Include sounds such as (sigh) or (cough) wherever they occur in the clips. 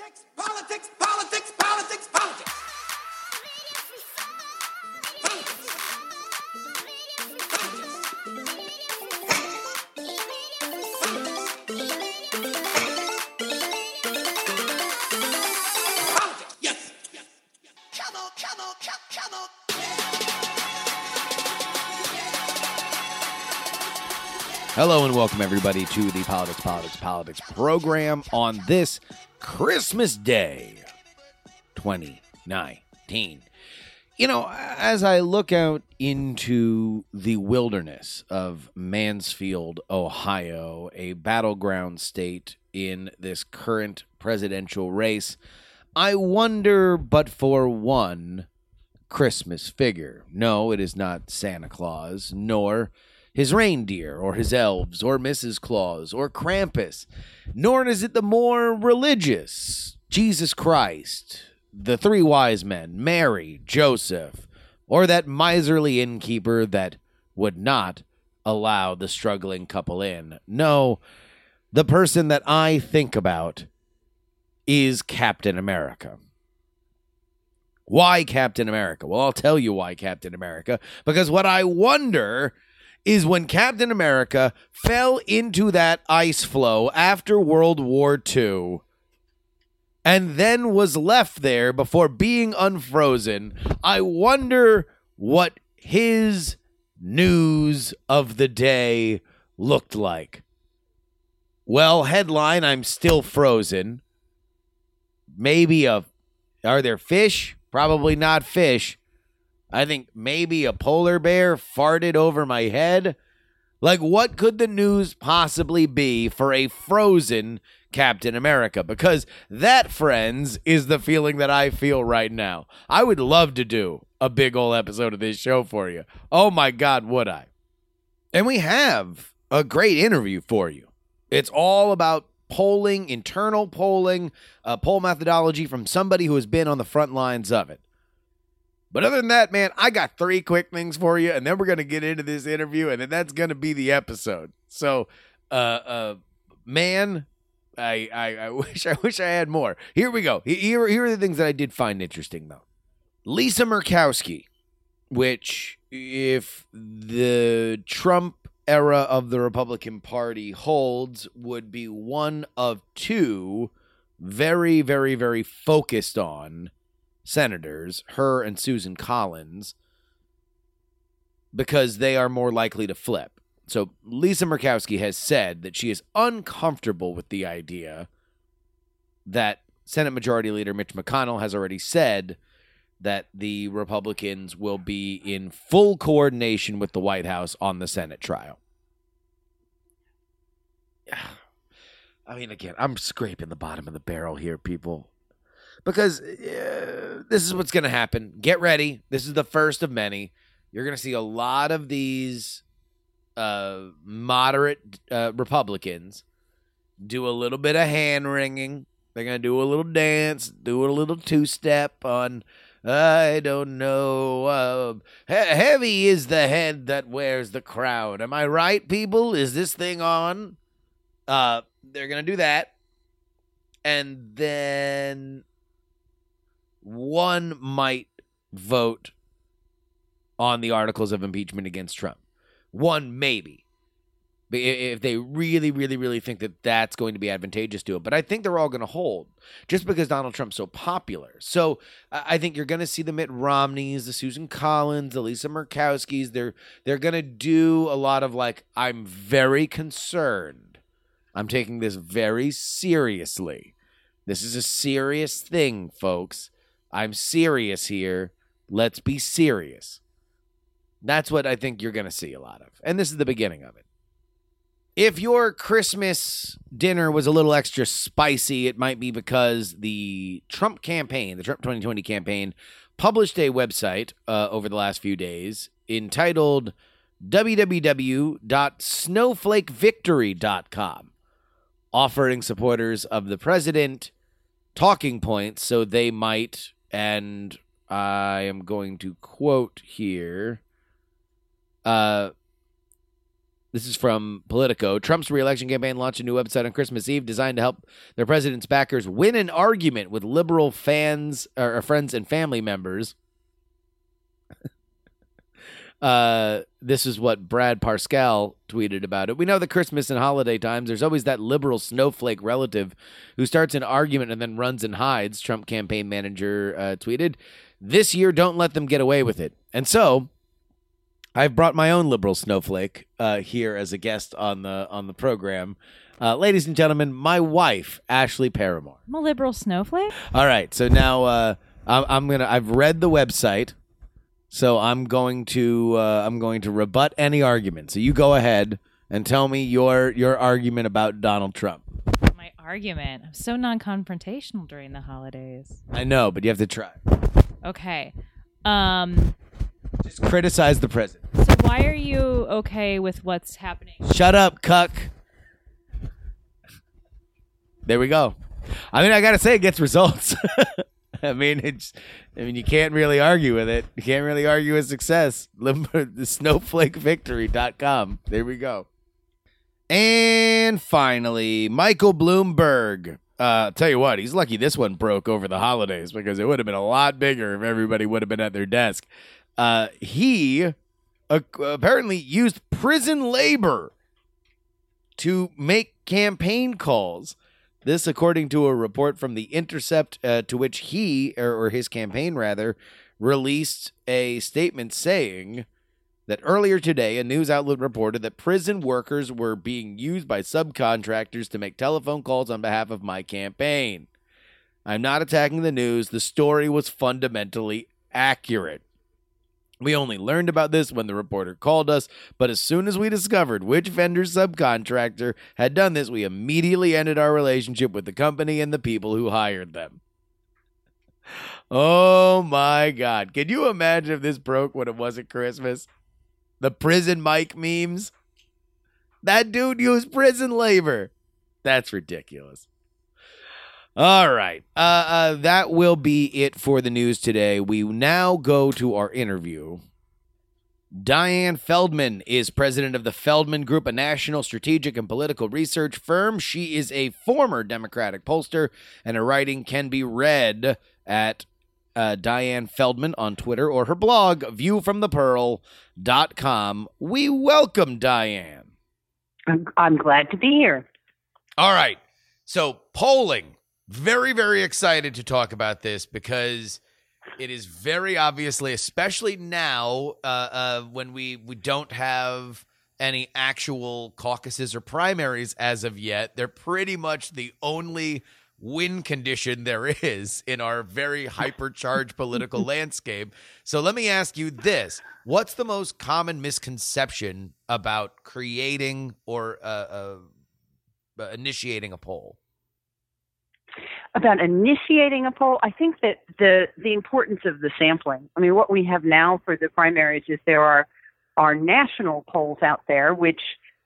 Politics, politics, politics, politics, politics. Hello and welcome everybody to the Politics, Politics, Politics program. On this Christmas Day 2019. You know, as I look out into the wilderness of Mansfield, Ohio, a battleground state in this current presidential race, I wonder but for one Christmas figure. No, it is not Santa Claus, nor his reindeer, or his elves, or Mrs. Claus, or Krampus, nor is it the more religious Jesus Christ, the three wise men, Mary, Joseph, or that miserly innkeeper that would not allow the struggling couple in. No, the person that I think about is Captain America. Why Captain America? Well, I'll tell you why Captain America. Because what I wonder is when Captain America fell into that ice floe after World War II and then was left there before being unfrozen, I wonder what his news of the day looked like. Well, headline I'm still frozen. Maybe a are there fish? Probably not fish. I think maybe a polar bear farted over my head. Like, what could the news possibly be for a frozen Captain America? Because that, friends, is the feeling that I feel right now. I would love to do a big ol' episode of this show for you. Oh my God, would I? And we have a great interview for you. It's all about polling, internal polling, uh, poll methodology from somebody who has been on the front lines of it. But other than that, man, I got three quick things for you, and then we're gonna get into this interview, and then that's gonna be the episode. So, uh, uh, man, I, I, I (laughs) wish, I wish I had more. Here we go. Here, here are the things that I did find interesting, though. Lisa Murkowski, which, if the Trump era of the Republican Party holds, would be one of two very, very, very focused on senators, her and Susan Collins, because they are more likely to flip. So Lisa Murkowski has said that she is uncomfortable with the idea that Senate Majority Leader Mitch McConnell has already said that the Republicans will be in full coordination with the White House on the Senate trial. (sighs) I mean, again, I'm scraping the bottom of the barrel here, people because uh, this is what's going to happen. Get ready. This is the first of many. You're going to see a lot of these uh, moderate uh, Republicans do a little bit of hand wringing. They're going to do a little dance, do a little two step on. I don't know. Uh, he- heavy is the head that wears the crown. Am I right, people? Is this thing on? Uh, they're going to do that. And then one might vote on the articles of impeachment against Trump. One maybe. If they really, really, really think that that's going to be advantageous to it. But I think they're all going to hold just because Donald Trump's so popular. So I think you're going to see the Mitt Romneys, the Susan Collins, the Lisa Murkowskis. They're, they're going to do a lot of like, I'm very concerned. I'm taking this very seriously. This is a serious thing, folks. I'm serious here. Let's be serious. That's what I think you're going to see a lot of. And this is the beginning of it. If your Christmas dinner was a little extra spicy, it might be because the Trump campaign, the Trump 2020 campaign, published a website uh, over the last few days entitled www.snowflakevictory.com, offering supporters of the president talking points so they might, and I am going to quote here, uh, This is from Politico. Trump's reelection campaign launched a new website on Christmas Eve designed to help their president's backers win an argument with liberal fans or friends and family members. Uh, this is what Brad Parscale tweeted about it. We know that Christmas and holiday times, there's always that liberal snowflake relative who starts an argument and then runs and hides. Trump campaign manager uh, tweeted, "This year, don't let them get away with it." And so, I've brought my own liberal snowflake uh, here as a guest on the on the program. Uh, ladies and gentlemen, my wife, Ashley Paramore. I'm a liberal snowflake. All right, so now uh, I'm, I'm gonna. I've read the website, so I'm going to. Uh, I'm going to rebut any argument. So you go ahead and tell me your your argument about Donald Trump. My argument. I'm so non-confrontational during the holidays. I know, but you have to try. Okay. Um. Just criticize the president. So why are you okay with what's happening? Shut up, cuck. There we go. I mean, I gotta say, it gets results. (laughs) (laughs) I mean, it's. I mean, you can't really argue with it. You can't really argue with success. (laughs) the snowflakevictory.com. There we go. And finally, Michael Bloomberg. Uh, tell you what, he's lucky this one broke over the holidays because it would have been a lot bigger if everybody would have been at their desk. Uh, he uh, apparently used prison labor to make campaign calls. This, according to a report from The Intercept, uh, to which he, or, or his campaign rather, released a statement saying that earlier today, a news outlet reported that prison workers were being used by subcontractors to make telephone calls on behalf of my campaign. I'm not attacking the news. The story was fundamentally accurate. We only learned about this when the reporter called us, but as soon as we discovered which vendor subcontractor had done this, we immediately ended our relationship with the company and the people who hired them. Oh my God. Can you imagine if this broke when it wasn't Christmas? The prison Mike memes? That dude used prison labor. That's ridiculous. All right. Uh, uh, that will be it for the news today. We now go to our interview. Diane Feldman is president of the Feldman Group, a national strategic and political research firm. She is a former Democratic pollster, and her writing can be read at uh, Diane Feldman on Twitter or her blog, viewfromthepearl.com. We welcome Diane. I'm, I'm glad to be here. All right. So, polling. Very, very excited to talk about this because it is very obviously, especially now uh, uh, when we, we don't have any actual caucuses or primaries as of yet. They're pretty much the only win condition there is in our very hypercharged political (laughs) landscape. So let me ask you this What's the most common misconception about creating or uh, uh, initiating a poll? About initiating a poll, I think that the the importance of the sampling. I mean, what we have now for the primaries is there are are national polls out there which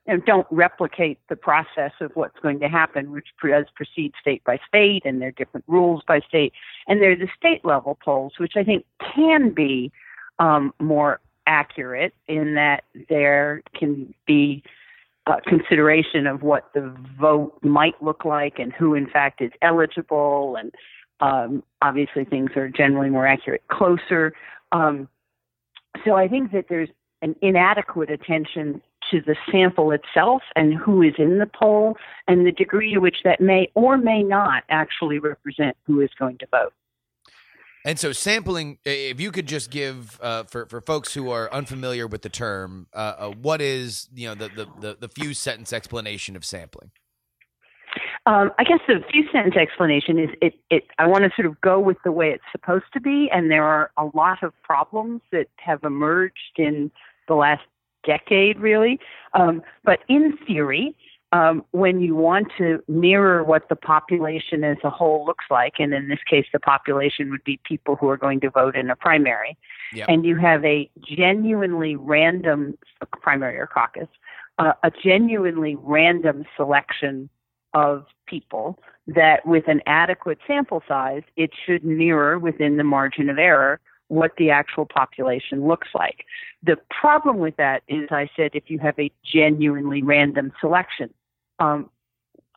you know, don't replicate the process of what's going to happen, which does proceed state by state, and there are different rules by state. And there are the state level polls, which I think can be um, more accurate in that there can be uh, consideration of what the vote might look like and who, in fact, is eligible. And um, obviously, things are generally more accurate closer. Um, so I think that there's an inadequate attention to the sample itself and who is in the poll and the degree to which that may or may not actually represent who is going to vote. And so, sampling, if you could just give uh, for for folks who are unfamiliar with the term, uh, uh, what is you know the, the the the few sentence explanation of sampling? Um, I guess the few sentence explanation is it, it. I want to sort of go with the way it's supposed to be, and there are a lot of problems that have emerged in the last decade, really. Um, but in theory, um, when you want to mirror what the population as a whole looks like, and in this case, the population would be people who are going to vote in a primary, Yep. and you have a genuinely random primary or caucus, uh, a genuinely random selection of people that with an adequate sample size, it should mirror within the margin of error what the actual population looks like. The problem with that is, I said, if you have a genuinely random selection, um,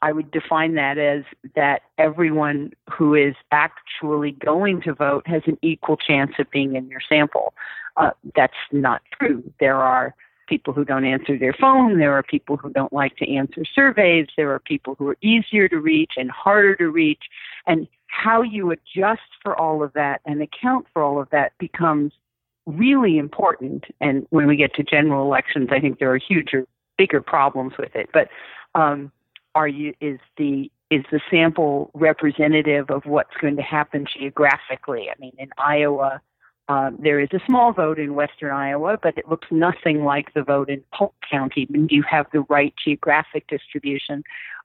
I would define that as that everyone who is actually going to vote has an equal chance of being in your sample. Uh, that's not true. There are people who don't answer their phone. There are people who don't like to answer surveys. There are people who are easier to reach and harder to reach. And how you adjust for all of that and account for all of that becomes really important. And when we get to general elections, I think there are huger, bigger problems with it. But um, are you is the is the sample representative of what's going to happen geographically? I mean, in Iowa, um, there is a small vote in western Iowa, but it looks nothing like the vote in Polk County. Do you have the right geographic distribution,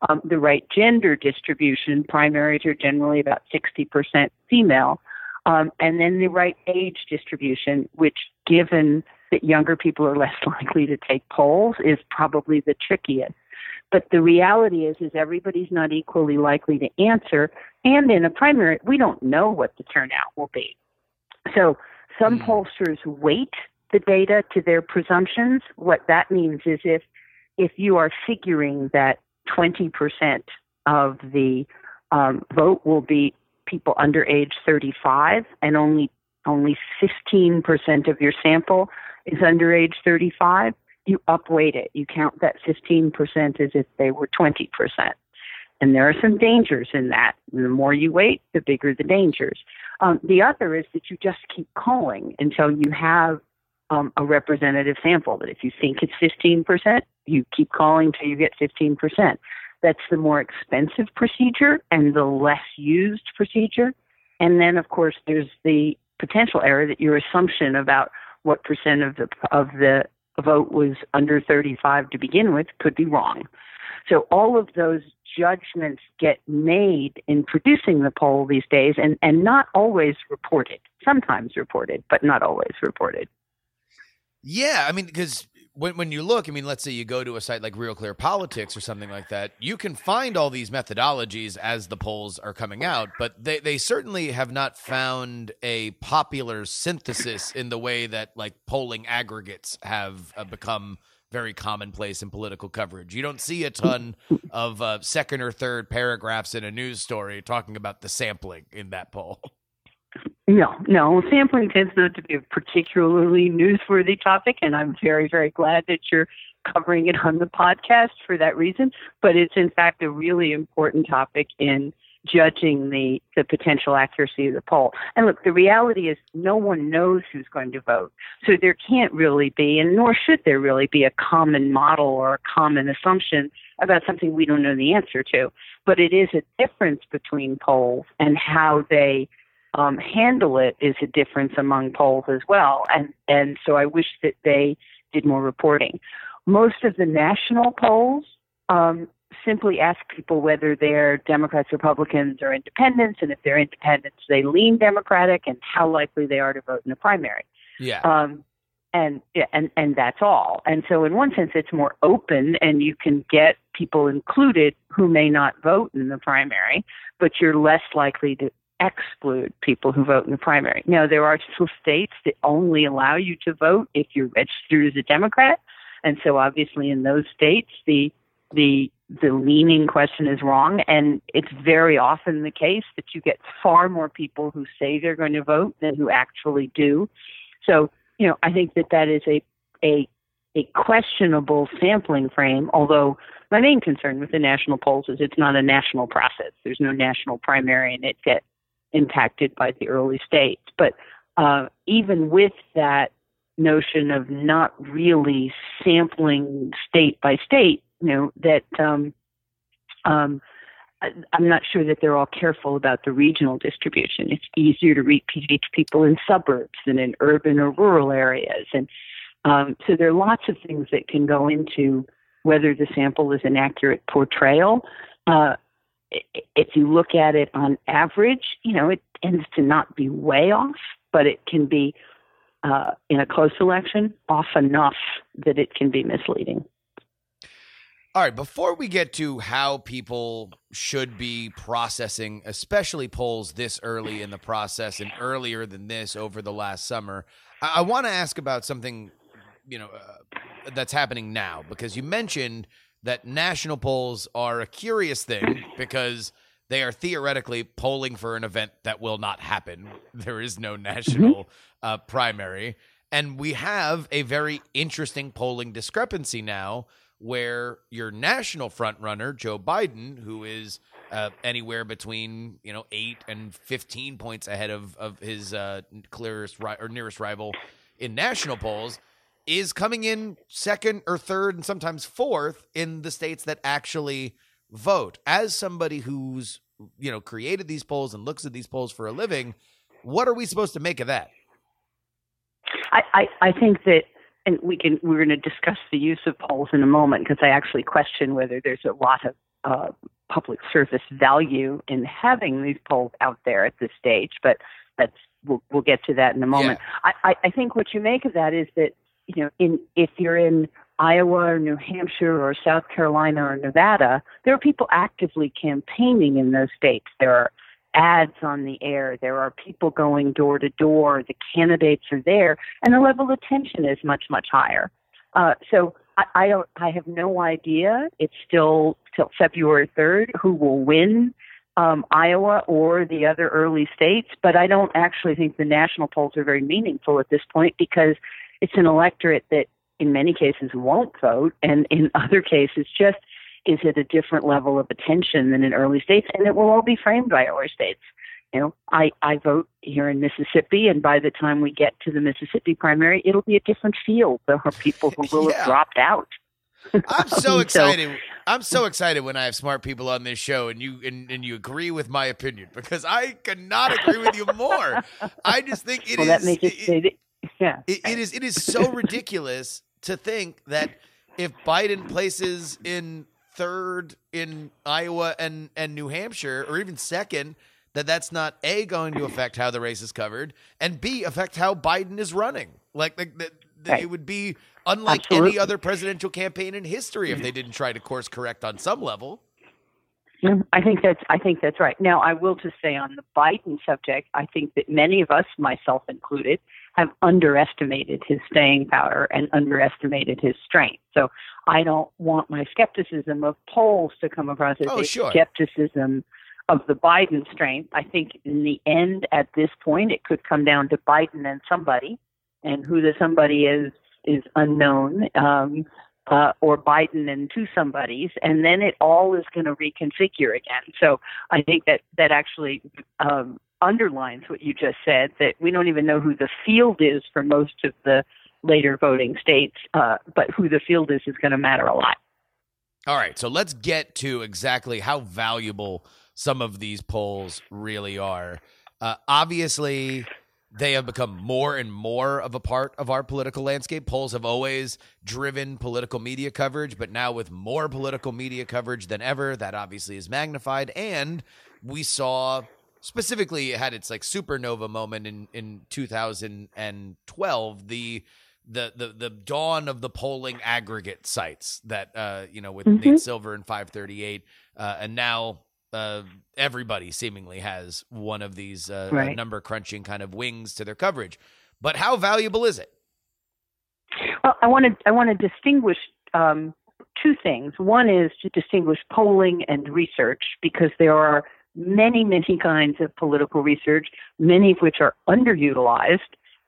um, the right gender distribution? Primaries are generally about 60% female. Um, and then the right age distribution, which, given that younger people are less (laughs) likely to take polls, is probably the trickiest. But the reality is, is everybody's not equally likely to answer. And in a primary, we don't know what the turnout will be. So some mm. pollsters weight the data to their presumptions. What that means is if if you are figuring that 20% of the um, vote will be people under age 35 and only only 15% of your sample is under age 35, you upweight it. You count that 15% as if they were 20%. And there are some dangers in that. The more you weight, the bigger the dangers. Um, the other is that you just keep calling until you have um, a representative sample. That if you think it's 15%, you keep calling until you get 15%. That's the more expensive procedure and the less used procedure. And then, of course, there's the potential error that your assumption about what percent of the of the vote was under 35 to begin with could be wrong. So all of those judgments get made in producing the poll these days and, and not always reported. Sometimes reported, but not always reported. Yeah, I mean, because when when you look, I mean, let's say you go to a site like Real Clear Politics or something like that, you can find all these methodologies as the polls are coming out, but they they certainly have not found a popular synthesis in the way that like polling aggregates have uh, become very commonplace in political coverage. You don't see a ton of uh, second or third paragraphs in a news story talking about the sampling in that poll. (laughs) No, no. Sampling tends not to be a particularly newsworthy topic, and I'm very, very glad that you're covering it on the podcast for that reason. But it's in fact a really important topic in judging the, the potential accuracy of the poll. And look, the reality is no one knows who's going to vote. So there can't really be, and nor should there really be, a common model or a common assumption about something we don't know the answer to. But it is a difference between polls and how they um, handle it is a difference among polls as well. And, and so I wish that they did more reporting. Most of the national polls um, simply ask people whether they're Democrats, Republicans, or independents, and if they're independents, they lean Democratic, and how likely they are to vote in the primary. Yeah. Um, and and and that's all. And so, in one sense, it's more open, and you can get people included who may not vote in the primary, but you're less likely to exclude people who vote in the primary. Now, there are still states that only allow you to vote if you're registered as a Democrat, and so obviously in those states, the the the leaning question is wrong, and it's very often the case that you get far more people who say they're going to vote than who actually do. So, you know, I think that that is a a a questionable sampling frame. Although my main concern with the national polls is it's not a national process. There's no national primary, and it gets impacted by the early states. But uh, even with that notion of not really sampling state by state, you know that um, um, I'm not sure that they're all careful about the regional distribution. It's easier to reach people in suburbs than in urban or rural areas, and um, so there are lots of things that can go into whether the sample is an accurate portrayal. Uh, if you look at it on average, you know, it tends to not be way off, but it can be uh, in a close election off enough that it can be misleading. All right, before we get to how people should be processing, especially polls this early in the process and earlier than this over the last summer, I, I want to ask about something, you know, uh, that's happening now because you mentioned that national polls are a curious thing because they are theoretically polling for an event that will not happen. (laughs) There is no national uh, primary, and we have a very interesting polling discrepancy now where your national frontrunner Joe Biden, who is uh, anywhere between you know eight and fifteen points ahead of of his uh, clearest ri- or nearest rival in national polls, is coming in second or third and sometimes fourth in the states that actually vote. As somebody who's you know created these polls and looks at these polls for a living, what are we supposed to make of that? I, I, I think that, and we can we're going to discuss the use of polls in a moment because I actually question whether there's a lot of uh, public service value in having these polls out there at this stage. But that's we'll, we'll get to that in a moment. I, I, I think what you make of that is that you know in if you're in Iowa or New Hampshire or South Carolina or Nevada, there are people actively campaigning in those states. There are ads on the air. There are people going door to door. The candidates are there, and the level of tension is much much higher. Uh, so I, I don't. I have no idea. It's still till February third who will win um, Iowa or the other early states, but I don't actually think the national polls are very meaningful at this point because it's an electorate that, in many cases, won't vote, and in (laughs) other cases, just is at a different level of attention than in early states, and it will all be framed by early states. You know, I, I vote here in Mississippi, and by the time we get to the Mississippi primary, it'll be a different field. There are people who will Yeah. have dropped out. (laughs) I'm so (laughs) So- excited. I'm so excited when I have smart people on this show and you and, and you agree with my opinion because I cannot agree with you more. I just think it is. well, that may just it- say that, yeah. it, it is it is so (laughs) ridiculous to think that if Biden places in third in Iowa and and New Hampshire or even second that that's not a going to affect how the race is covered and b affect how Biden is running like like that Right. it would be unlike Absolutely. any other presidential campaign in history if they didn't try to course correct on some level mm-hmm. I think that's I think that's right. Now, I will just say on the Biden subject, I think that many of us, myself included, have underestimated his staying power and underestimated his strength. So I don't want my skepticism of polls to come across as Oh, a sure. skepticism of the Biden strength. I think in the end, at this point, it could come down to Biden and somebody, and who the somebody is is unknown. Um, uh, or Biden and two somebodies, and then it all is going to reconfigure again. So I think that that actually um, underlines what you just said that we don't even know who the field is for most of the later voting states, uh, but who the field is is going to matter a lot. All right, so let's get to exactly how valuable some of these polls really are. Uh, obviously, they have become more and more of a part of our political landscape. Polls have always driven political media coverage, but now with more political media coverage than ever, that obviously is magnified. And we saw specifically it had its like supernova moment in in 2012 the the the the dawn of the polling aggregate sites that uh you know with Mhm. Nate Silver and 538 uh and now uh everybody seemingly has one of these uh, uh, Right. number crunching kind of wings to their coverage but how valuable is it Well, I want to I want to distinguish um, two things. One is to distinguish polling and research because there are many many kinds of political research, many of which are underutilized.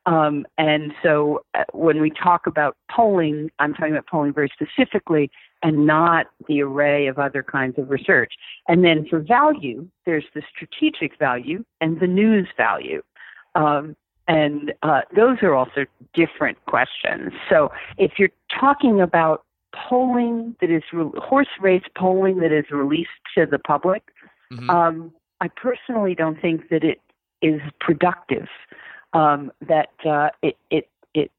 Um, and so uh, when we talk about polling, I'm talking about polling very specifically and not the array of other kinds of research. And then for value, there's the strategic value and the news value. Um, and uh, those are also different questions. So if you're talking about polling that is re- horse race polling that is released to the public, Mhm. um, I personally don't think that it is productive. Um, that uh, it it it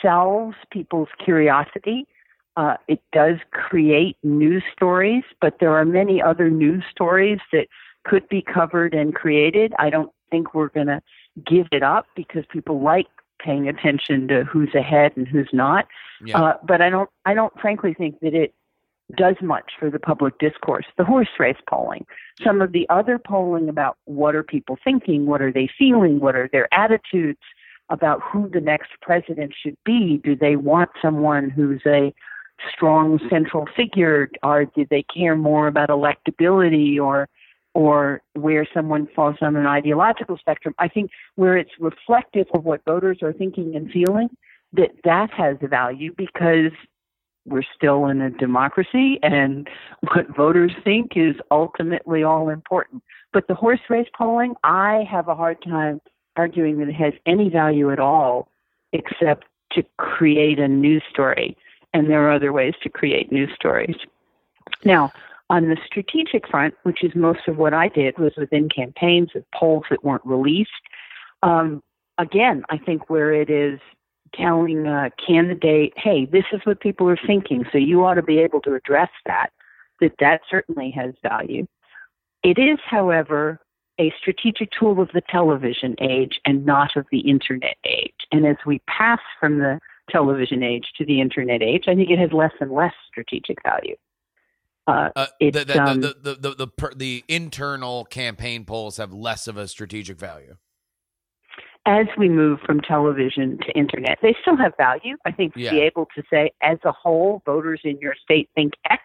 sells people's curiosity. Uh, it does create news stories, but there are many other news stories that could be covered and created. I don't think we're going to give it up because people like paying attention to who's ahead and who's not. yeah Uh, but I don't. I don't frankly think that it does much for the public discourse. The horse race polling, some of the other polling about what are people thinking, what are they feeling, what are their attitudes about who the next president should be. Do they want someone who's a strong central figure, or do they care more about electability or or where someone falls on an ideological spectrum? I think where it's reflective of what voters are thinking and feeling, that that has value because we're still in a democracy and (laughs) what voters think is ultimately all important. But the horse race polling, I have a hard time arguing that it has any value at all except to create a news story. And there are other ways to create news stories. Now, on the strategic front, which is most of what I did, was within campaigns of polls that weren't released. Um, again, I think where it is telling a candidate, hey, this is what people are thinking, so you ought to be able to address that, that that certainly has value. It is, however, a strategic tool of the television age and not of the internet age. And as we pass from the television age to the internet age, I think it has less and less strategic value. Uh, uh, the, the, um, the, the, the, the, the, the internal campaign polls have less of a strategic value as we move from television to internet, they still have value. I think to yeah. be able to say, as a whole, voters in your state think X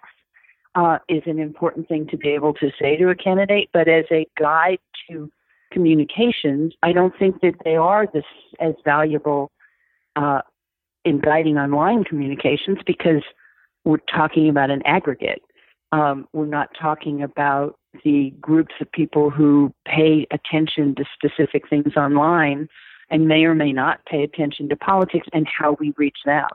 uh, is an important thing to be able to say to a candidate. But as a guide to communications, I don't think that they are this as valuable uh, in guiding online communications because we're talking about an aggregate. Um, we're not talking about the groups of people who pay attention to specific things online and may or may not pay attention to politics and how we reach them.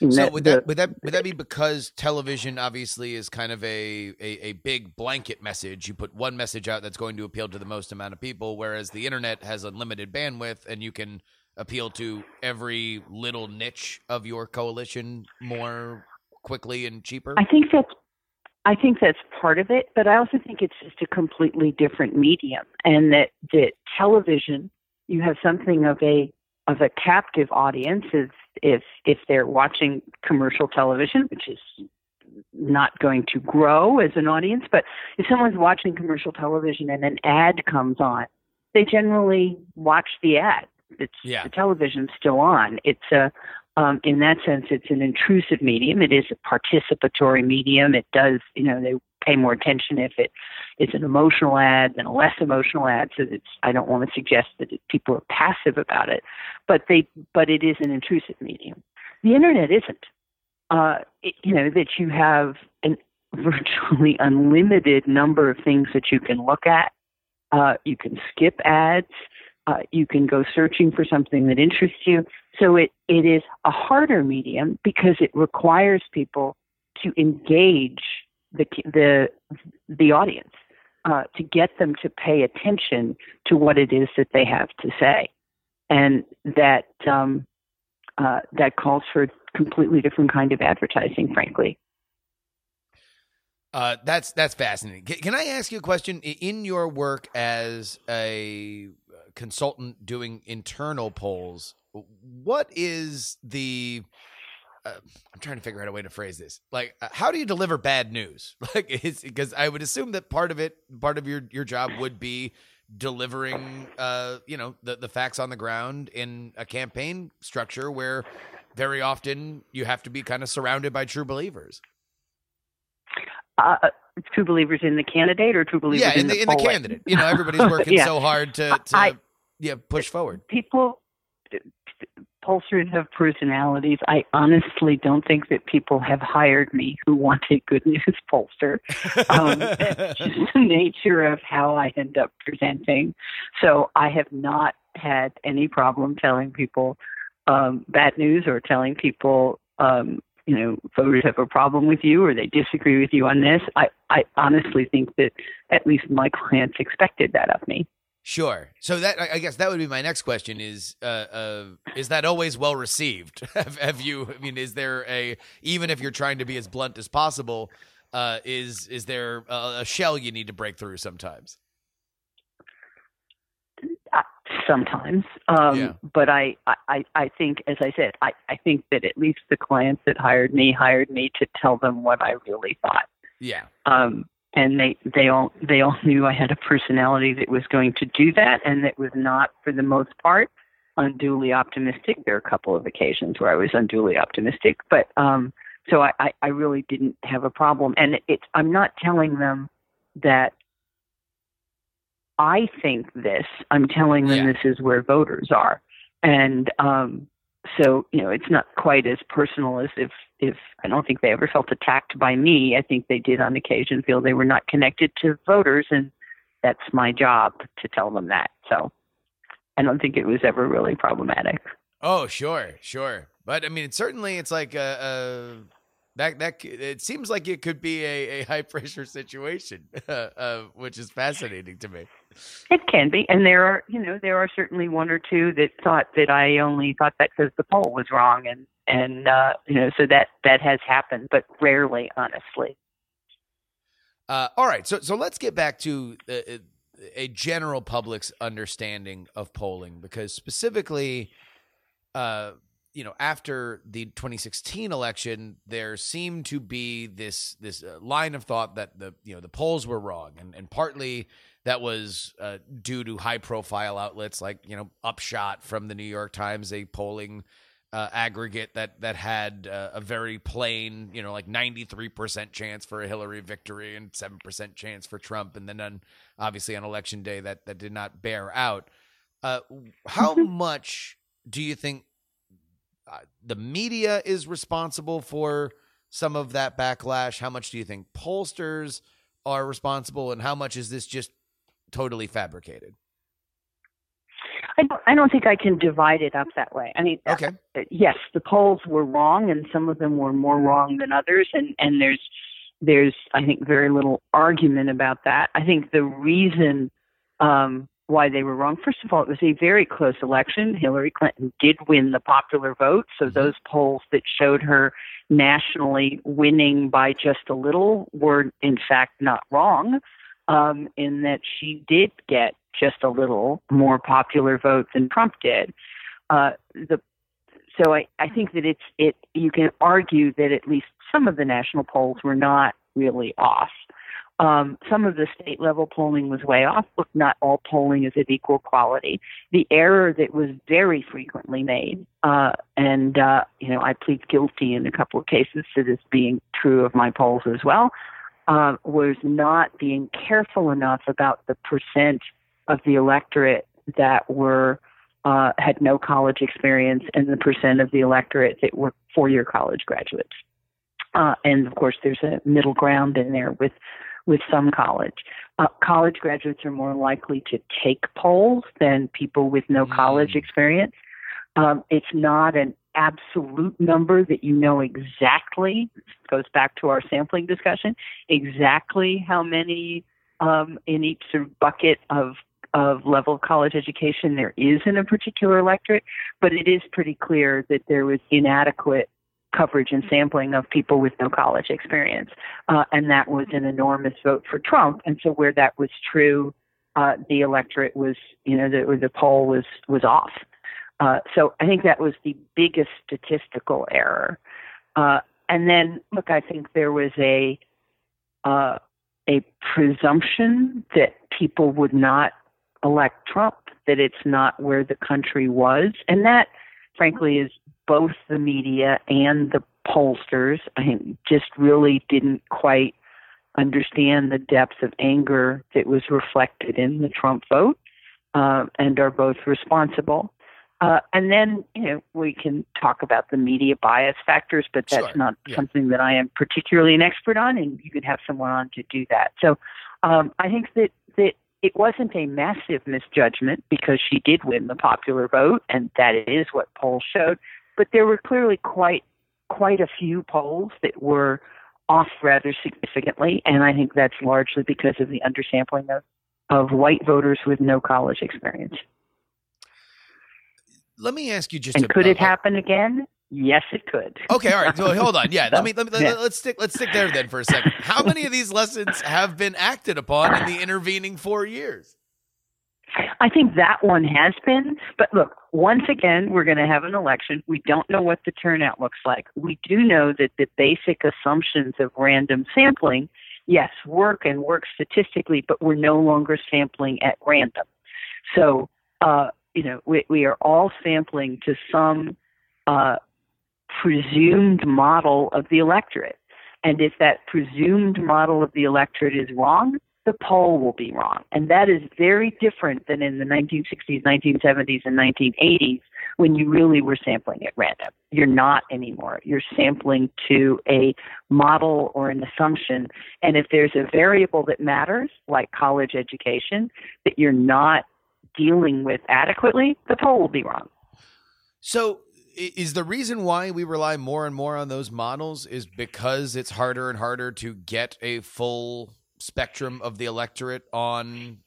So that, would that would that would that be because television obviously is kind of a, a, a big blanket message? You put one message out that's going to appeal to the most amount of people, whereas the internet has unlimited bandwidth and you can appeal to every little niche of your coalition more quickly and cheaper. I think that's I think that's part of it, but I also think it's just a completely different medium, and that that television, you have something of a of a captive audience if if if they're watching commercial television, which is not going to grow as an audience, but if someone's watching commercial television and an ad comes on, they generally watch the ad. It's yeah. the television's still on. It's a um, in that sense, it's an intrusive medium. It is a participatory medium. It does, you know, they pay more attention if it is an emotional ad than a less emotional ad. So it's, I don't want to suggest that people are passive about it, but they, but it is an intrusive medium. The internet isn't. Uh, it, you know that you have an (laughs) virtually unlimited number of things that you can look at. Uh, you can skip ads. Uh, you can go searching for something that interests you. So it, it is a harder medium because it requires people to engage the the the audience uh, to get them to pay attention to what it is that they have to say, and that um, uh, that calls for a completely different kind of advertising, frankly. Uh, that's that's fascinating. Can, can I ask you a question? In your work as a consultant doing internal polls, what is the uh, I'm trying to figure out a way to phrase this. Like, uh, how do you deliver bad news? (laughs) Like, because I would assume that part of it, part of your your job would be delivering, uh, you know, the the facts on the ground in a campaign structure where very often you have to be kind of surrounded by true believers. Uh, true believers in the candidate or true believers yeah, in, in the, in the candidate. You know, everybody's (laughs) working yeah. so hard to, to I, yeah push forward. People pollsters have personalities. I honestly don't think that people have hired me who want a good (laughs) news pollster. Um, (laughs) just the nature of how I end up presenting. So I have not had any problem telling people um, bad news or telling people, um, you know, voters have a problem with you or they disagree with you on this. I, I honestly think that at least my clients expected that of me. Sure. So that I guess that would be my next question: is uh, uh, is that always well received? (laughs) have, have, you? I mean, is there a even if you're trying to be as blunt as possible? Uh, is is there a, a, shell you need to break through sometimes? Uh, sometimes. Um, Yeah. But I, I, I think, as I said, I, I think that at least the clients that hired me hired me to tell them what I really thought. Yeah. Um, and they, they all, they all (laughs) knew I had a personality that was going to do that, and that was not, for the most part, unduly optimistic. There are a couple of occasions where I was unduly optimistic, but um, so I, I, I really didn't have a problem. And it's, I'm not telling them that I think this. I'm telling them Yeah. this is where voters are, and um, so you know it's not quite as personal as if if I don't think they ever felt attacked by me. I think they did on occasion feel they were not connected to voters, and that's my job to tell them that. So I don't think it was ever really problematic. Oh, sure, sure. But I mean, it's certainly it's like a, a that that c- it seems like it could be a, a high pressure situation, (laughs) uh, which is fascinating to me. It can be, and there are, you know, there are certainly one or two that thought that I only thought that because the poll was wrong, and and uh, you know, so that that has happened, but rarely, honestly. Uh, all right, so so let's get back to uh, uh, a general public's understanding of polling, because specifically, uh, you know, after the 2016 election, there seemed to be this this uh, line of thought that the you know the polls were wrong, and and partly that was uh, due to high profile outlets like you know Upshot from the New York Times, a polling uh, aggregate that that had uh, a very plain, you know, like ninety three percent chance for a Hillary victory and seven percent chance for Trump, and then on, obviously on election day that that did not bear out. Uh, how much do you think uh, the media is responsible for some of that backlash? How much do you think pollsters are responsible, and how much is this just totally fabricated? I don't, I don't think I can divide it up that way. I mean, Okay. uh, yes, the polls were wrong, and some of them were more wrong than others, and and there's there's I think very little argument about that. I think the reason um, why they were wrong, first of all, it was a very close election. Hillary Clinton did win the popular vote, so Mhm. those polls that showed her nationally winning by just a little were in fact not wrong um, in that she did get just a little more popular vote than Trump did. Uh, the so I, I think that it's it you can argue that at least some of the national polls were not really off. Um, some of the state level polling was way off. but not all polling is of equal quality. The error that was very frequently made, uh, and uh, you know, I plead guilty in a couple of cases to this being true of my polls as well, uh, was not being careful enough about the percent of the electorate that were uh, had no college experience and the percent of the electorate that were four-year college graduates. Uh, and of course, there's a middle ground in there with with some college. Uh, college graduates are more likely to take polls than people with no college Mm. experience. Um, it's not an absolute number that you know exactly. Goes back to our sampling discussion. Exactly how many um, in each sort of bucket of of level of college education there is in a particular electorate, but it is pretty clear that there was inadequate coverage and sampling of people with no college experience, uh, and that was an enormous vote for Trump. And so where that was true, uh, the electorate was, you know, the, the poll was was off. Uh, so I think that was the biggest statistical error. Uh, and then, look, I think there was a uh, a presumption that people would not elect Trump, that it's not where the country was, and that, frankly, is both the media and the pollsters. I just really didn't quite understand the depth of anger that was reflected in the Trump vote, uh, and are both responsible. Uh, and then, you know, we can talk about the media bias factors, but that's Sure. not Yeah. something that I am particularly an expert on, and you could have someone on to do that. So um, I think that, that it wasn't a massive misjudgment because she did win the popular vote, and that is what polls showed. But there were clearly quite quite a few polls that were off rather significantly, and I think that's largely because of the undersampling of, of white voters with no college experience. Let me ask you just And a, could it happen again? Yes, it could. Okay, all right. So (laughs) hold on. Yeah, let me let, me- Yeah. let's stick let's stick there then for a second. How many of these lessons have been acted upon in the intervening four years? I think that one has been. But look, once again, we're going to have an election. We don't know what the turnout looks like. We do know that the basic assumptions of random sampling, yes, work and work statistically, but we're no longer sampling at random. So, uh, you know, we, we are all sampling to some uh, presumed model of the electorate. And if that presumed model of the electorate is wrong, the poll will be wrong. And that is very different than in the 1960s, 1970s, and 1980s when you really were sampling at random. You're not anymore. You're sampling to a model or an assumption. And if there's a variable that matters, like college education, that you're not dealing with adequately, the poll will be wrong. So is the reason why we rely more and more on those models is because it's harder and harder to get a full spectrum of the electorate on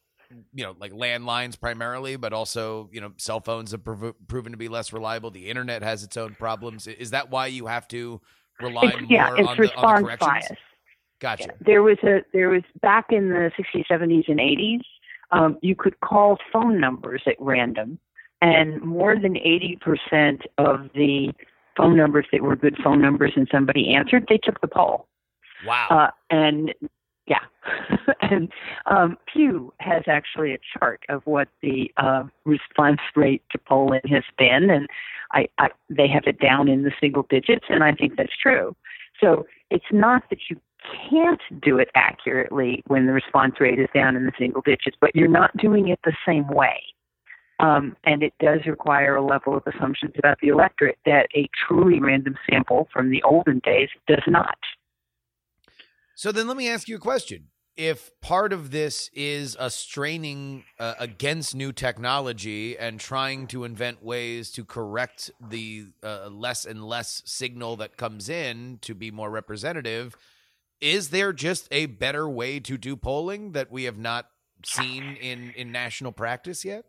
you know like landlines primarily but also you know cell phones have prov- proven to be less reliable the internet has its own problems is that why you have to rely It's, more yeah, on, it's the, on the response corrections bias. gotcha There was a there was back in the 60s, 70s, and 80s. Um, you could call phone numbers at random, and more than 80% of the phone numbers that were good phone numbers and somebody answered, they took the poll. wow Uh, and yeah, (laughs) and um, Pew has actually a chart of what the uh, response rate to polling has been, and I, I they have it down in the single digits, and I think that's true. So it's not that you can't do it accurately when the response rate is down in the single digits, but you're not doing it the same way. Um, and it does require a level of assumptions about the electorate that a truly random sample from the olden days does not. So then let me ask you a question. If part of this is a straining uh, against new technology and trying to invent ways to correct the uh, less and less signal that comes in to be more representative, is there just a better way to do polling that we have not seen in, in national practice yet?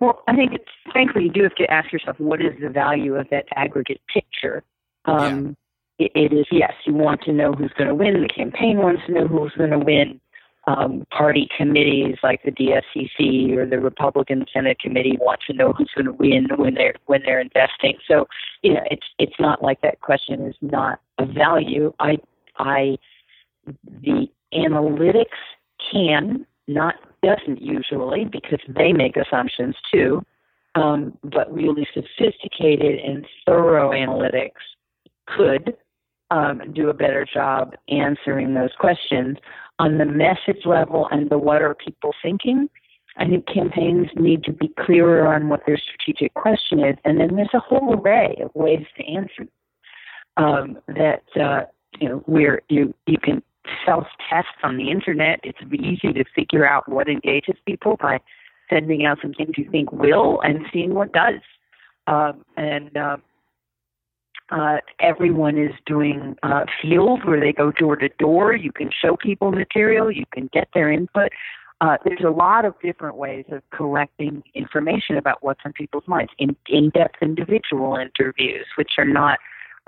Well, I think it's, frankly, you do have to ask yourself what is the value of that aggregate picture. Um, it, it is yes, you want to know who's going to win. The campaign wants to know who's going to win. Um, party committees like the DSCC or the Republican Senate Committee want to know who's going to win when they're when they're investing. So, you know, it's it's not like that question is not of value. I I the analytics can not doesn't usually because they make assumptions too. Um, but really sophisticated and thorough analytics could um, do a better job answering those questions on the message level and the what are people thinking. I think campaigns need to be clearer on what their strategic question is, and then there's a whole array of ways to answer um, that uh, you know where you you can self-test on the internet. It's easy to figure out what engages people by sending out some things you think will and seeing what does. Um, and uh, uh, everyone is doing uh, field where they go door to door. You can show people material. You can get their input. Uh, there's a lot of different ways of collecting information about what's on people's minds. In in-depth individual interviews, which are not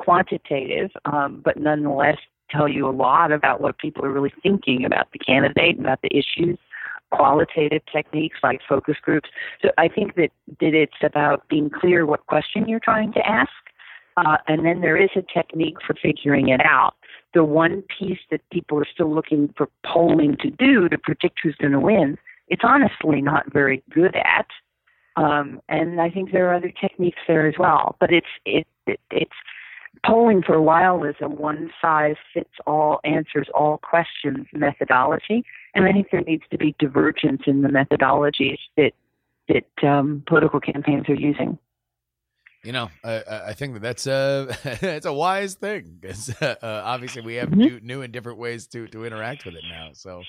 quantitative, um, but nonetheless tell you a lot about what people are really thinking about the candidate, about the issues. Qualitative techniques like focus groups. So I think that that it's about being clear what question you're trying to ask, uh, and then there is a technique for figuring it out. The one piece that people are still looking for polling to do to predict who's going to win, it's honestly not very good at. Um, and I think there are other techniques there as well. But it's it, it it's polling for a while is a one size fits all answers all questions methodology, and I think there needs to be divergence in the methodologies that that um, political campaigns are using. You know, I, I think that that's a (laughs) it's a wise thing because (laughs) uh, obviously we have Mhm. new, new and different ways to to interact with it now. So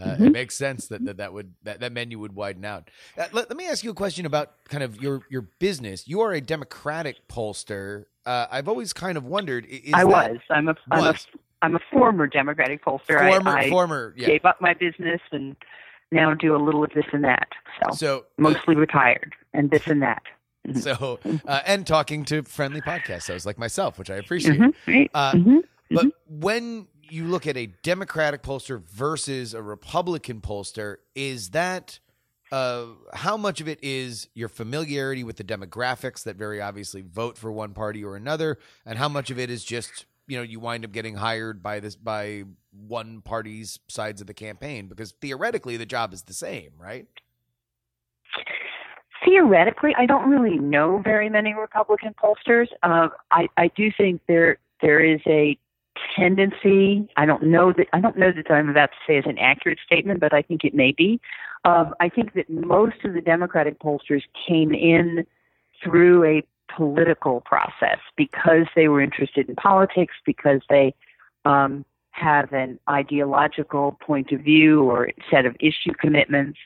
uh, it Mhm. makes sense that, that that would that, that menu would widen out. Uh, let, let me ask you a question about kind of your your business. You are a Democratic pollster. Uh, I've always kind of wondered. i- Is I that- was. I'm a. I'm a. Was. I'm a former Democratic pollster. I- former I, former yeah. gave up my business and now do a little of this and that. So So uh, mostly retired and this and that. so uh, and talking to friendly podcast hosts like myself, which I appreciate. Mhm, right. Uh, Mhm. But when you look at a Democratic pollster versus a Republican pollster, is that uh, how much of it is your familiarity with the demographics that very obviously vote for one party or another, and how much of it is just you know you wind up getting hired by this by one party's sides of the campaign because theoretically the job is the same, right? Theoretically, I don't really know very many Republican pollsters. Uh, I, I do think there there is a tendency. I don't know that I don't know that I'm about to say is an accurate statement, but I think it may be. Um, I think that most of the Democratic pollsters came in through a political process because they were interested in politics, because they um, have an ideological point of view or set of issue commitments,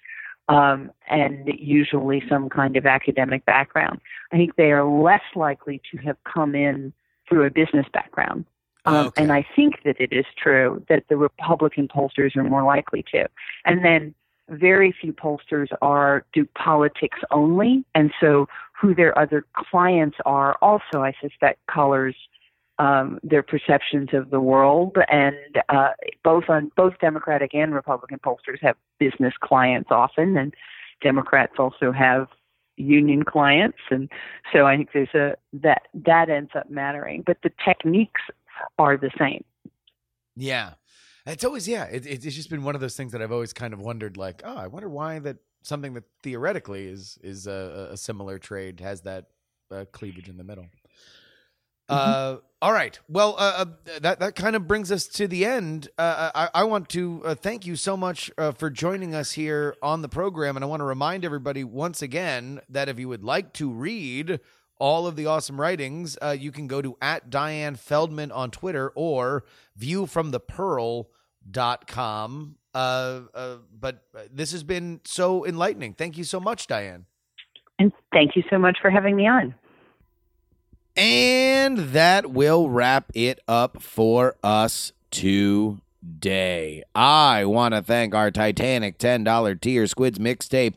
um, and usually some kind of academic background. I think they are less likely to have come in through a business background. Um, Okay. And I think that it is true that the Republican pollsters are more likely to. And then very few pollsters are do politics only, and so who their other clients are also, I suspect, colors um, their perceptions of the world. And uh, both on both Democratic and Republican pollsters have business clients often, and Democrats also have union clients, and so I think there's a that that ends up mattering. But the techniques are the same. Yeah. It's always yeah. It, it, it's just been one of those things that I've always kind of wondered, like, oh, I wonder why that something that theoretically is is a, a similar trade has that uh, cleavage in the middle. Uh, all right. Well, uh, uh, that that kind of brings us to the end. Uh, I, I want to uh, thank you so much uh, for joining us here on the program, and I want to remind everybody once again that if you would like to read all of the awesome writings, uh, you can go to at Diane Feldman on Twitter or viewfromthepearl.com. Uh, uh, but this has been so enlightening. Thank you so much, Diane. And thank you so much for having me on. And that will wrap it up for us today. I want to thank our Titanic $10 tier Squids mixtape.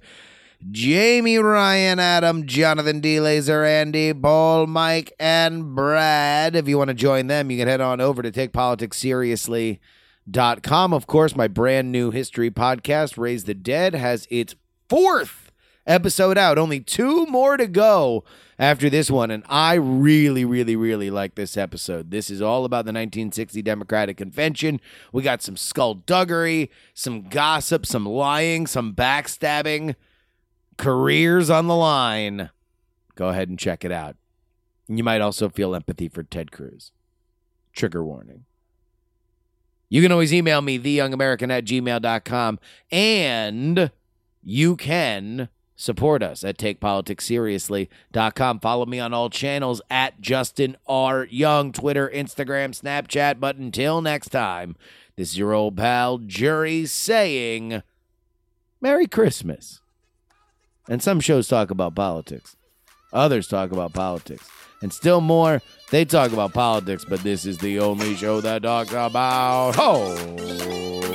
Jamie, Ryan, Adam, Jonathan D. Laser, Andy, Paul, Mike, and Brad. If you want to join them, you can head on over to takepoliticsseriously.com. Of course, my brand new history podcast, Raise the Dead, has its fourth episode out. Only two more to go after this one. And I really, really, really like this episode. This is all about the 1960 Democratic Convention. We got some skullduggery, some gossip, some lying, some backstabbing, careers on the line. Go ahead and check it out. You might also feel empathy for Ted Cruz. Trigger warning. You can always email me, theyoungamerican at gmail.com, and you can support us at takepoliticsseriously.com. Follow me on all channels at Justin R. Young, Twitter, Instagram, Snapchat. But until next time, this is your old pal Jury saying Merry Christmas. And some shows talk about politics, others talk about politics. And still more, they talk about politics, but this is the only show that talks about. Oh.